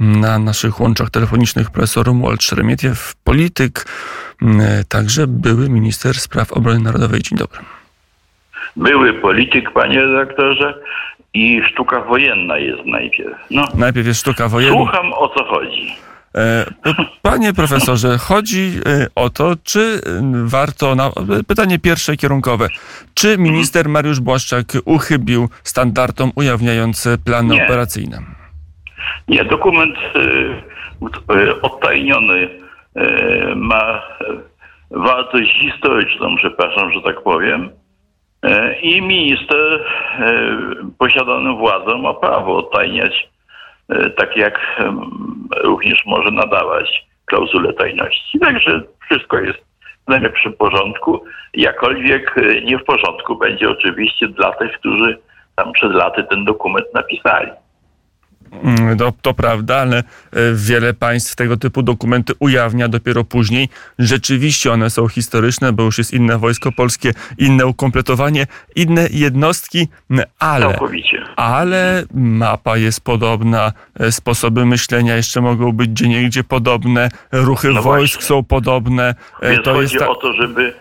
Na naszych łączach telefonicznych profesor Romuald Szeremietiew, polityk, także były minister spraw obrony narodowej. Dzień dobry. Były polityk, panie redaktorze, i sztuka wojenna jest najpierw. No, najpierw jest sztuka wojenna. Słucham o co chodzi. E, panie profesorze, chodzi e, o to, czy warto, na, pytanie pierwsze kierunkowe, czy minister Mariusz Błaszczak uchybił standardom ujawniając plany Nie. operacyjne? Nie, dokument e, odtajniony ma wartość historyczną, przepraszam, że tak powiem. I minister posiadany władzą ma prawo odtajniać tak jak również może nadawać klauzulę tajności. Także wszystko jest w najlepszym porządku, jakkolwiek nie w porządku będzie oczywiście dla tych, którzy tam przed laty ten dokument napisali. Mm, to, to, prawda, ale e, wiele państw tego typu dokumenty ujawnia dopiero później. Rzeczywiście one są historyczne, bo już jest inne wojsko polskie, inne ukompletowanie, inne jednostki, ale, ale mapa jest podobna, e, sposoby myślenia jeszcze mogą być gdzie podobne, ruchy no wojsk są podobne. E, Więc to chodzi jest ta... o to, żeby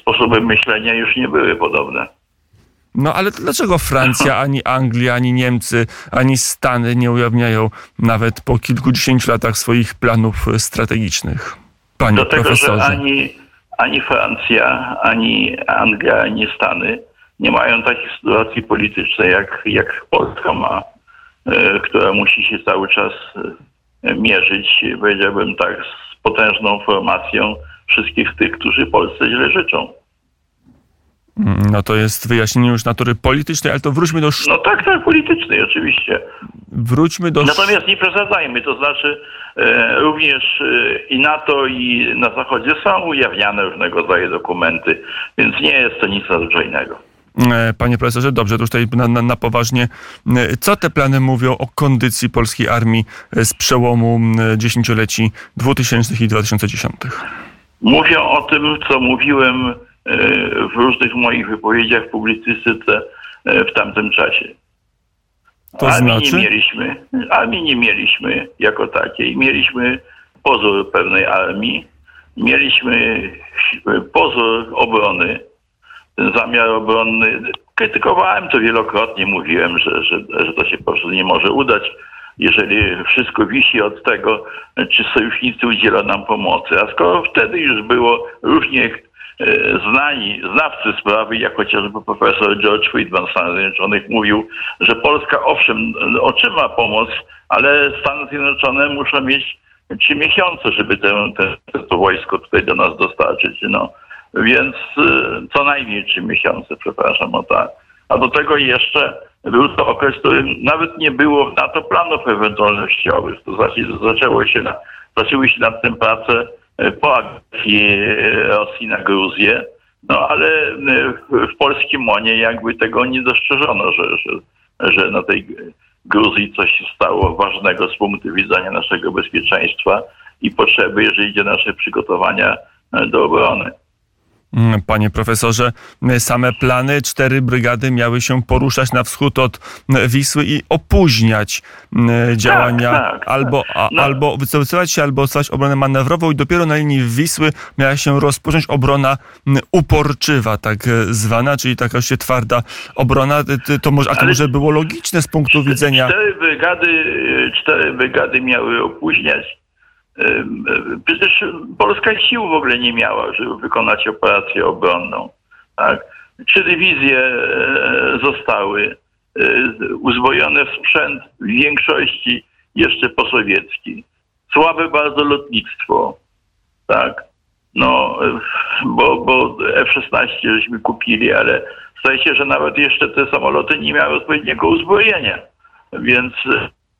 sposoby myślenia już nie były podobne. No ale dlaczego Francja, ani Anglia, ani Niemcy, ani Stany nie ujawniają nawet po kilkudziesięciu latach swoich planów strategicznych? Panie Do tego, profesorze. że ani, ani Francja, ani Anglia, ani Stany nie mają takiej sytuacji politycznej, jak, jak Polska ma, e, która musi się cały czas e, mierzyć, powiedziałbym tak, z potężną formacją wszystkich tych, którzy Polsce źle życzą. No to jest wyjaśnienie już natury politycznej, ale to wróćmy do... No tak, tak, politycznej oczywiście. Wróćmy do... Natomiast nie przesadzajmy, to znaczy e, również e, i NATO i na Zachodzie są ujawniane różnego rodzaju dokumenty, więc nie jest to nic nadzwyczajnego. E, panie profesorze, dobrze, to już tutaj na, na, na, poważnie. E, co te plany mówią o kondycji polskiej armii e, z przełomu dziesięcioleci 2000 i 2010? Mówią o tym, co mówiłem w różnych moich wypowiedziach w publicystyce e, w tamtym czasie. To armii znaczy? nie mieliśmy, armii nie mieliśmy jako takiej. Mieliśmy pozór pewnej armii, mieliśmy pozór obrony, ten zamiar obronny. Krytykowałem to wielokrotnie, mówiłem, że, że, że to się po prostu nie może udać, jeżeli wszystko wisi od tego, czy sojusznicy udzielą nam pomocy. A skoro wtedy już było różnie E, znani, znawcy sprawy, jak chociażby profesor George Friedman z Stanów Zjednoczonych mówił, że Polska owszem otrzyma pomoc, ale Stany Zjednoczone muszą mieć trzy miesiące, żeby te, te, to wojsko tutaj do nas dostarczyć. No. Więc e, co najmniej trzy miesiące, przepraszam o tak. A do tego jeszcze był to okres, w którym nawet nie było na to planów ewentualnościowych. To znaczy zaczęło się na, zaczęły się nad tym prace po agresji Rosji na Gruzję. No ale w polskim łonie jakby tego nie dostrzeżono, że, że, że na tej Gruzji coś się stało ważnego z punktu widzenia naszego bezpieczeństwa i potrzeby, jeżeli idzie nasze przygotowania do obrony. Panie profesorze, same plany, cztery brygady miały się poruszać na wschód od Wisły i opóźniać mm, działania, tak, tak, albo, a, no. albo wycofywać się, albo stać obronę manewrową i dopiero na linii Wisły miała się rozpocząć obrona mm, uporczywa, tak zwana, czyli taka się twarda obrona. To może, a to może było logiczne z punktu widzenia... Cztery brygady, cztery brygady miały opóźniać Przecież Polska sił w ogóle nie miała, żeby wykonać operację obronną. Tak? Trzy dywizje e, zostały e, uzbrojone w sprzęt w większości jeszcze posowiecki. Słabe bardzo lotnictwo. Tak? No, bo, bo F-16 żeśmy kupili, ale zdaje się, że nawet jeszcze te samoloty nie miały odpowiedniego uzbrojenia. Więc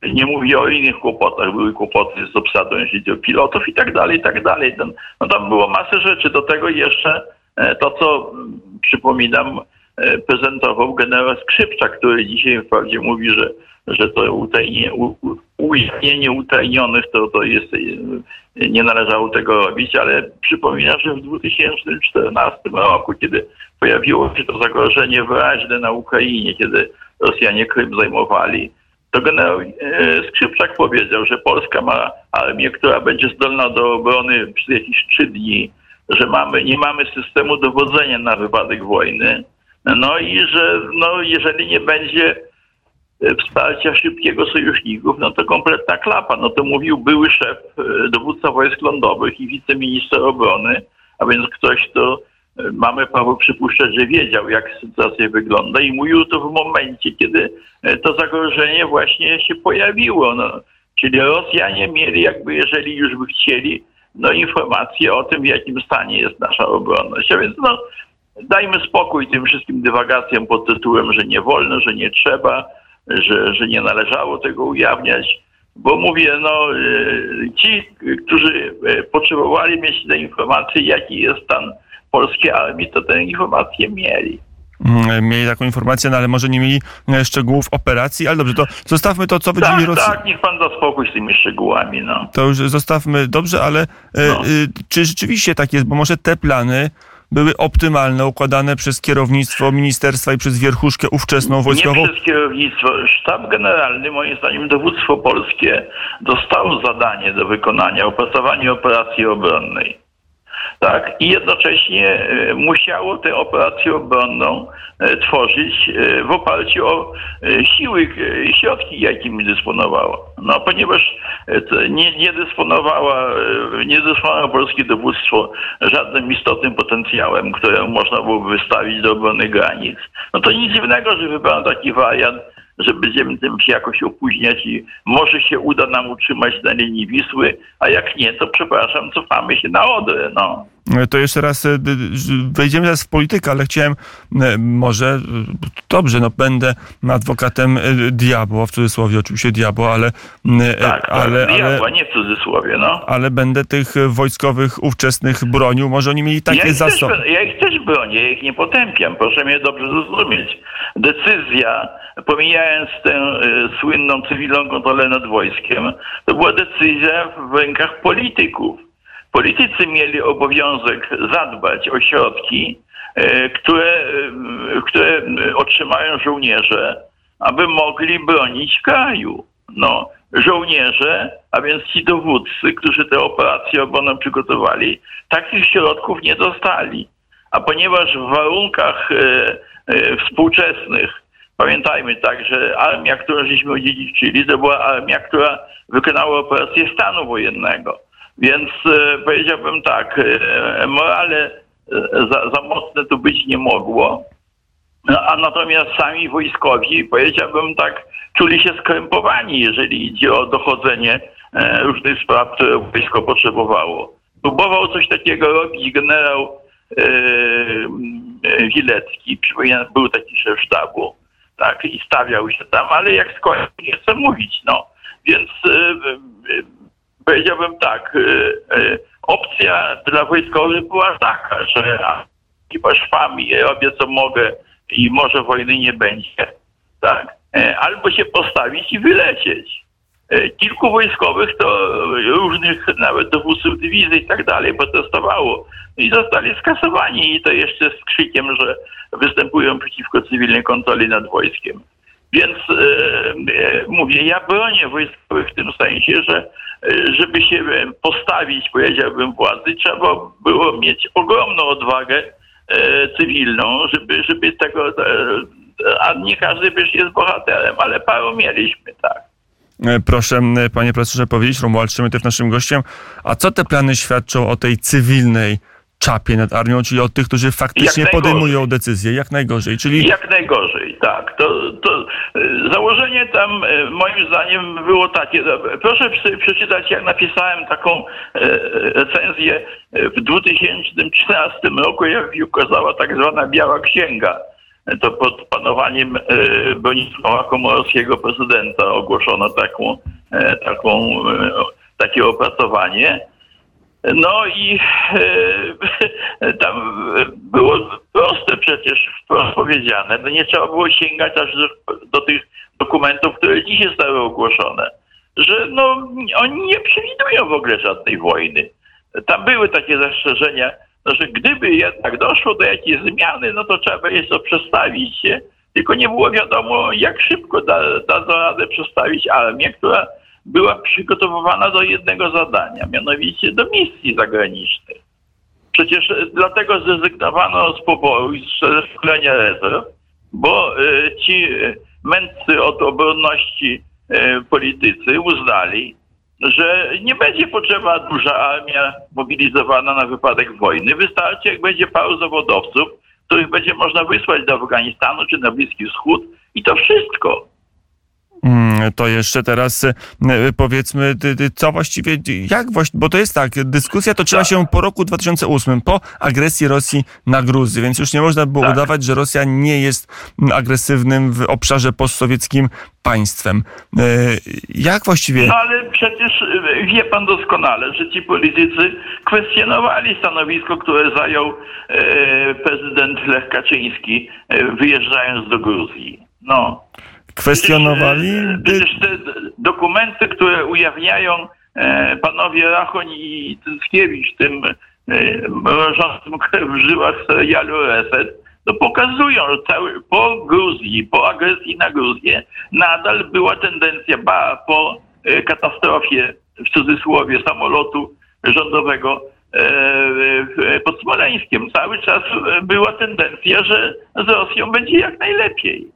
nie mówię o innych kłopotach, były kłopoty z obsadą, jeśli chodzi o pilotów i tak dalej, i tak dalej. No tam było masę rzeczy. Do tego jeszcze e, to, co przypominam, e, prezentował generał Skrzypczak, który dzisiaj wprawdzie mówi, że, że to utajnie, u, ujawnienie utajnionych to, to jest, e, nie należało tego robić, ale przypomina, że w 2014 roku, kiedy pojawiło się to zagrożenie wyraźne na Ukrainie, kiedy Rosjanie Krym zajmowali, to generał Skrzypczak powiedział, że Polska ma armię, która będzie zdolna do obrony przez jakieś trzy dni, że mamy, nie mamy systemu dowodzenia na wypadek wojny, no i że no, jeżeli nie będzie wsparcia szybkiego sojuszników, no to kompletna klapa. No to mówił były szef, dowódca wojsk lądowych i wiceminister obrony, a więc ktoś, kto mamy prawo przypuszczać, że wiedział, jak sytuacja wygląda i mówił to w momencie, kiedy e, to zagrożenie właśnie się pojawiło. No, czyli Rosjanie mieli jakby, jeżeli już by chcieli, no informacje o tym, w jakim stanie jest nasza obronność. A więc no, dajmy spokój tym wszystkim dywagacjom pod tytułem, że nie wolno, że nie trzeba, że, że nie należało tego ujawniać. Bo mówię, no, e, ci, którzy e, potrzebowali mieć te informacje, jaki jest stan polskiej armii, to tę informację mieli. Mm, mieli taką informację, no ale może nie mieli e, szczegółów operacji, ale dobrze, to zostawmy to, co wydzieli tak, Rosja. Tak, niech pan da spokój z tymi szczegółami, no. To już zostawmy, dobrze, ale e, no. y, czy rzeczywiście tak jest, bo może te plany były optymalne, układane przez kierownictwo ministerstwa i przez wierchuszkę ówczesną wojskową? Nie przez kierownictwo. Sztab generalny, moim zdaniem dowództwo polskie, dostało zadanie do wykonania, opracowanie operacji obronnej tak? I jednocześnie e, musiało tę operację obronną e, tworzyć e, w oparciu o siły, środki, jakimi dysponowało. No, ponieważ nie, nie dysponowała, nie dysponowało polskie dowództwo żadnym istotnym potencjałem, które można byłoby wystawić do obrony granic, no to nic dziwnego, że wybrano taki wariant, że będziemy tym się jakoś opóźniać i może się uda nam utrzymać na linii Wisły, a jak nie, to przepraszam, cofamy się na Odrę, no. To jeszcze raz e, wejdziemy teraz w politykę, ale chciałem e, może, dobrze, no będę adwokatem e, diabła, w cudzysłowie oczywiście diabła, ale... Tak, tak ale, diabła, ale, nie w cudzysłowie, no. Ale będę tych wojskowych ówczesnych bronił, może oni mieli takie ja zasoby. Ja ich też bronię, ja ich nie potępiam, proszę mnie dobrze zrozumieć. Decyzja, pomijając tę y, słynną cywilną kontrolę nad wojskiem, to była decyzja w rękach polityków Politycy mieli obowiązek zadbać o środki, e, które, e, które otrzymają żołnierze, aby mogli bronić kraju. No, żołnierze, a więc ci dowódcy, którzy te operacje obronne przygotowali, takich środków nie dostali. A ponieważ w warunkach e, współczesnych Pamiętajmy tak, że armia, którą żeśmy odziedziczyli, to była armia, która wykonała operację stanu wojennego. Więc e, powiedziałbym tak, e, morale e, za, za mocne to być nie mogło. No, a natomiast sami wojskowi, powiedziałbym tak, czuli się skrępowani, jeżeli idzie o dochodzenie różnych spraw, które wojsko potrzebowało. Próbował coś takiego robić generał Wilecki, przypominam, był taki szef sztabu, tak, i stawiał się tam, ale jak skończył, nie chcę mówić, no. Więc powiedziałbym tak, y, y, opcja dla wojskowych była taka, że chyba szwami, robię co mogę i może wojny nie będzie, tak? E, albo się postawić i wylecieć. E, kilku wojskowych to różnych nawet dowódców dywizji i tak dalej protestowało i zostali skasowani i to jeszcze z krzykiem, że występują przeciwko cywilnej kontroli nad wojskiem. Więc e, e, mówię, ja bronię wojskowych w tym sensie, że e, żeby się postawić, powiedziałbym, władzy, trzeba było mieć ogromną odwagę e, cywilną, żeby, żeby tego, e, a nie każdy też jest bohaterem, ale paru mieliśmy, tak. E, proszę, panie profesorze, powiedzieć, Romuald Szymytyw naszym gościem, a co te plany świadczą o tej cywilnej czapie nad armią, czyli od tych, którzy faktycznie podejmują decyzje, jak najgorzej. Czyli... Jak najgorzej, tak. To, to e, założenie tam e, moim zdaniem było takie. Proszę przeczytać, jak napisałem taką e, recenzję w 2014 roku, jak ukazała tak zwana Biała Księga. To pod panowaniem Bronisława Komorowskiego, prezydenta, ogłoszono taką, taką, takie opracowanie. No i e, tam było proste przecież wprost powiedziane. No nie trzeba było sięgać aż do, do tych dokumentów, które dzisiaj zostały ogłoszone. Że no, oni nie przewidują w ogóle żadnej wojny. Tam były takie zastrzeżenia, no, że gdyby jednak doszło do jakiejś zmiany, no to trzeba jest to przestawić się tylko nie było wiadomo, jak szybko da, dadzą radę przestawić armię, która była przygotowywana do jednego zadania, mianowicie do misji zagranicznej. Przecież dlatego zrezygnowano z poboru i z szkolenia rezerw, bo y, ci mędrcy od obronności politycy uznali, że nie będzie potrzeba duża armia mobilizowana na wypadek wojny. Wystarczy, jak będzie paru zawodowców, których będzie można wysłać do Afganistanu czy na Bliski Wschód i to wszystko. Mm, to jeszcze teraz e, powiedzmy, co właściwie, jak właściwie, bo to jest tak, dyskusja toczyła się po roku 2008, po agresji Rosji na Gruzję, więc już nie można było tak. udawać, że Rosja nie jest agresywnym w obszarze postsowieckim państwem. E, jak właściwie... No ale przecież e, wie pan doskonale, że ci politycy kwestionowali stanowisko, które zajął prezydent Lech Kaczyński, wyjeżdżając do Gruzji. No. Kwestionowali? Przecież te dokumenty, które ujawniają e, panowie Rachoń i Tynckiewicz w tym e, mrożącym krew w żyłach serialu Reset, to pokazują, że cały, po Gruzji, po agresji na Gruzję nadal była tendencja, ba, po e, katastrofie, w cudzysłowie, samolotu rządowego pod Smoleńskiem. Cały czas była tendencja, że z Rosją będzie jak najlepiej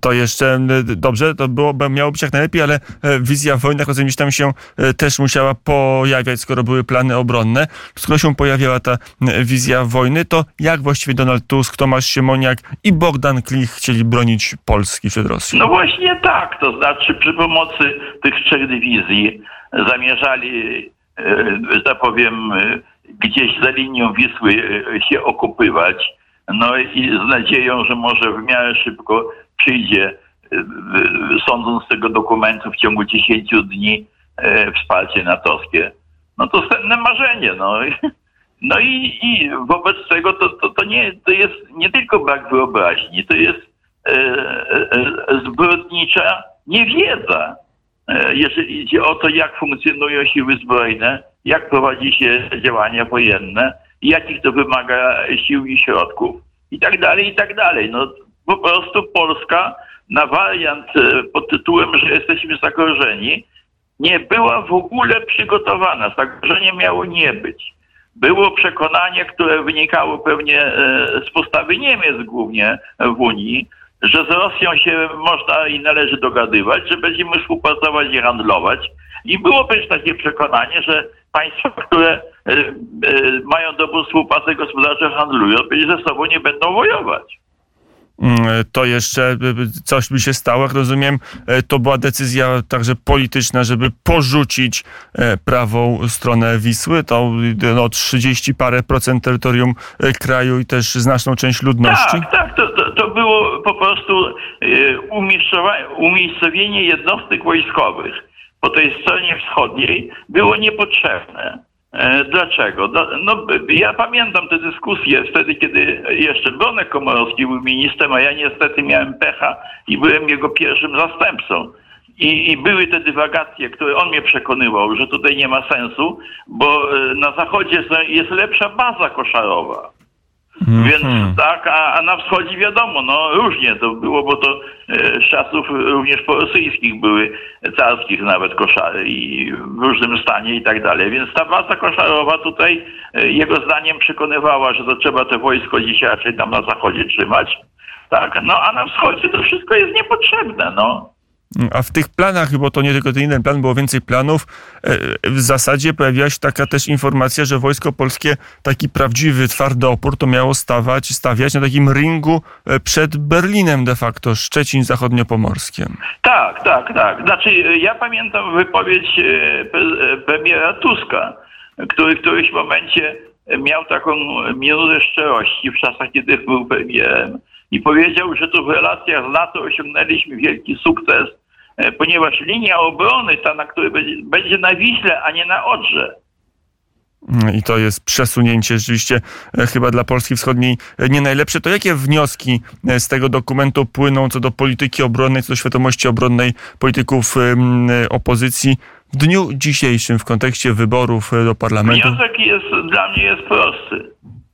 to jeszcze dobrze, to było, miało być jak najlepiej, ale e, wizja wojny, jak rozumiem, tam się e, też musiała pojawiać, skoro były plany obronne. Skoro się pojawiała ta wizja wojny, to jak właściwie Donald Tusk, Tomasz Siemoniak i Bogdan Klich chcieli bronić Polski przed Rosją? No właśnie tak, to znaczy przy pomocy tych trzech dywizji zamierzali, e, że tak powiem, gdzieś za linią Wisły się okupywać. No i z nadzieją, że może w miarę szybko przyjdzie, y, sądząc z tego dokumentu w ciągu 10 dni, e, wsparcie natowskie. No to senne marzenie. No, no i, i wobec tego to, to, to, nie, to jest nie tylko brak wyobraźni, to jest e, e, zbrodnicza niewiedza, e, jeżeli idzie o to, jak funkcjonują siły zbrojne, jak prowadzi się działania wojenne, jakich to wymaga sił i środków i tak dalej, i tak dalej. No, po prostu Polska na wariant e, pod tytułem, że jesteśmy zagrożeni, nie była w ogóle przygotowana. Zagrożenie miało nie być. Było przekonanie, które wynikało pewnie e, z postawy Niemiec głównie w Unii, że z Rosją się można i należy dogadywać, że będziemy współpracować i handlować. I było też takie przekonanie, że państwa, które e, mają dobrą współpracę gospodarczą, handlują, ze sobą nie będą wojować. Mm, to jeszcze coś by się stało. Jak rozumiem, e, to była decyzja także polityczna, żeby porzucić e, prawą stronę Wisły, to no, 30 parę procent terytorium e, kraju i też znaczną część ludności. Tak, tak, to, to, to było po prostu umiejscowienie jednostek wojskowych po tej stronie wschodniej było niepotrzebne. E, dlaczego? No, ja pamiętam te dyskusje wtedy, kiedy jeszcze Bronek Komorowski był ministrem, a ja niestety miałem pecha i byłem jego pierwszym zastępcą. I, I, były te dywagacje, które on mnie przekonywał, że tutaj nie ma sensu, bo e, na zachodzie jest lepsza baza koszarowa. Mm -hmm. Więc tak, a, a, na wschodzie wiadomo, no różnie to było, bo to e, z czasów również porosyjskich były, carskich nawet koszary i w różnym stanie i tak dalej. Więc ta baza koszarowa tutaj e, jego zdaniem przekonywała, że to trzeba te wojsko dzisiaj raczej tam na zachodzie trzymać. Tak, no a na wschodzie to wszystko jest niepotrzebne, no. A w tych planach, bo to nie tylko ten jeden plan, było więcej planów, e, w zasadzie pojawiła się taka też informacja, że wojsko polskie, taki prawdziwy, twardy opór, to miało stawać, stawiać na takim ringu e, przed Berlinem de facto, Szczecin zachodniopomorskiem. Tak, tak, tak. Znaczy, ja pamiętam wypowiedź e, premiera Tuska, który w którymś momencie miał taką minutę szczerości w czasach, kiedy był premierem i powiedział, że tu w relacjach z NATO osiągnęliśmy wielki sukces, e, ponieważ linia obrony, ta, na której będzie, będzie na Wiśle, a nie na Odrze. I to jest przesunięcie rzeczywiście e, chyba dla Polski Wschodniej e, nie najlepsze. To jakie wnioski z tego dokumentu płyną co do polityki obronnej, co do świadomości obronnej polityków opozycji w dniu dzisiejszym w kontekście wyborów do parlamentu? Wniosek jest dla mnie jest prosty.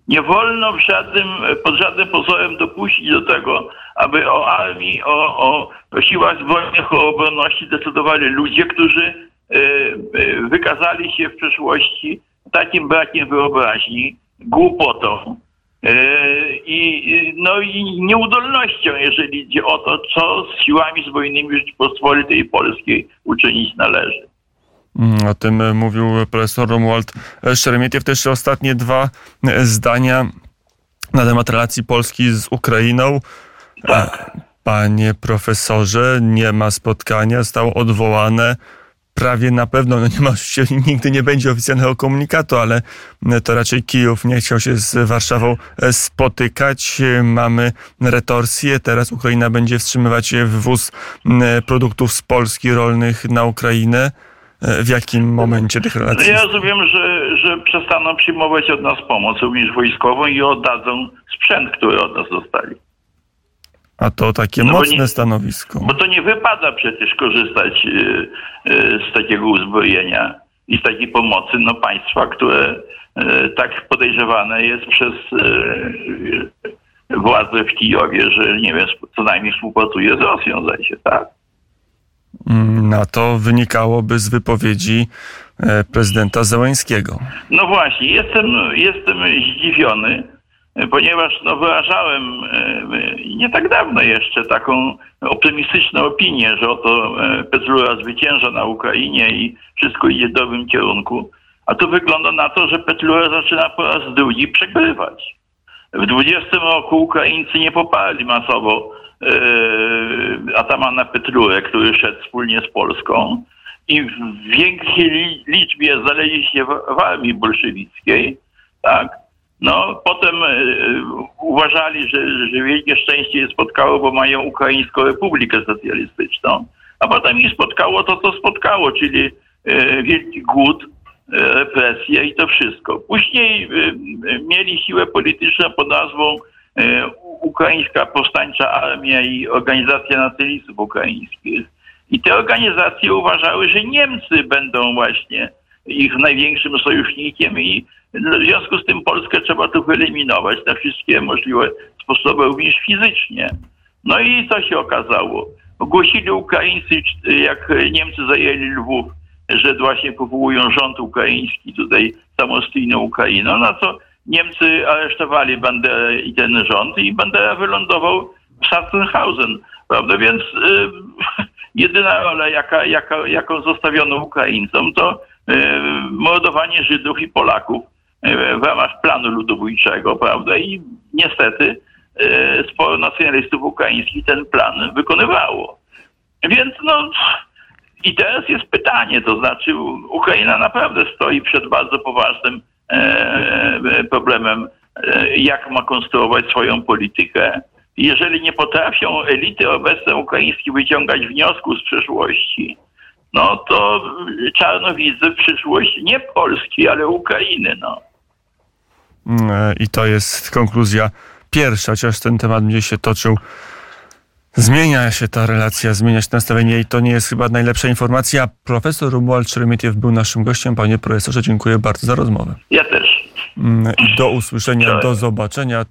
Nie wolno w żadnym, pod żadnym pozorem dopuścić do tego, aby o armii, o, o, siłach zbrojnych, o obronności decydowali ludzie, którzy e, e, wykazali się w przeszłości takim brakiem wyobraźni, głupotą e, i, no i nieudolnością, jeżeli idzie o to, co z siłami zbrojnymi Rzeczypospolitej Polskiej uczynić należy. Mm, o tym mówił profesor Romuald Szeremietiew. Też ostatnie dwa zdania na temat relacji Polski z Ukrainą. Panie profesorze, nie ma spotkania, zostało odwołane prawie na pewno, no nie ma oczywiście, nigdy nie będzie oficjalnego komunikatu, ale to raczej Kijów nie chciał się z Warszawą e, spotykać. Mamy retorsję, teraz Ukraina będzie wstrzymywać wywóz produktów z Polski rolnych na Ukrainę. E, w jakim momencie tych relacji? Ja rozumiem, że, że przestaną przyjmować od nas pomoc, również wojskową i oddadzą sprzęt, który od nas dostali. A to takie no mocne nie, stanowisko. Bo to nie wypada przecież korzystać y, y, z takiego uzbrojenia i z takiej pomocy no, państwa, które tak podejrzewane jest przez władze w Kijowie, że nie wiem, co najmniej współpracuje z Rosją, zdaje się, tak? Na to wynikałoby z wypowiedzi e, prezydenta Załęskiego. No właśnie, jestem, jestem zdziwiony, ponieważ no, wyrażałem e, nie tak dawno jeszcze taką optymistyczną opinię, że oto e, Petlura zwycięża na Ukrainie i wszystko idzie w dobrym kierunku. A to wygląda na to, że Petlura zaczyna po raz drugi przegrywać. W 20 roku Ukraińcy nie poparli masowo Atamana Petlurę, który szedł wspólnie z Polską i w większej liczbie znaleźli się w, w armii bolszewickiej, tak, no, potem e, uważali, że, że wielkie szczęście je spotkało, bo mają Ukraińską Republikę Socjalistyczną. A potem ich spotkało to, co spotkało, czyli e, wielki głód, represje i to wszystko. Później mieli siłę polityczną pod nazwą Ukraińska Powstańcza Armia i Organizacja Nacjonalistów Ukraińskich. I te organizacje uważały, że Niemcy będą właśnie ich największym sojusznikiem i w związku z tym Polskę trzeba tu wyeliminować na wszystkie możliwe sposoby, również fizycznie. No i co się okazało? Ogłosili Ukraińcy, jak Niemcy zajęli Lwów, że właśnie powołują rząd ukraiński, tutaj samostojną Ukrainę, na co Niemcy aresztowali Banderę i ten rząd i Bandera wylądował w Sachsenhausen, prawda? Więc y, jedyna rola, jaka, jaka, jaką zostawiono Ukraińcom, to y, mordowanie Żydów i Polaków w ramach planu ludobójczego, prawda? I niestety e, sporo nacjonalistów ukraińskich ten plan wykonywało. Więc no i teraz jest pytanie, to znaczy Ukraina naprawdę stoi przed bardzo poważnym problemem, e, jak ma konstruować swoją politykę. Jeżeli nie potrafią elity obecne ukraińskie wyciągać wniosków z przeszłości, no to czarno widzę przyszłość nie Polski, ale Ukrainy. No. E, I to jest konkluzja pierwsza, chociaż ten temat będzie się toczył. Zmienia się ta relacja, zmienia się nastawienie i to nie jest chyba najlepsza informacja. Profesor Romuald Szeremietiew był naszym gościem. Panie profesorze, dziękuję bardzo za rozmowę. Ja też. Mm, do usłyszenia, do zobaczenia.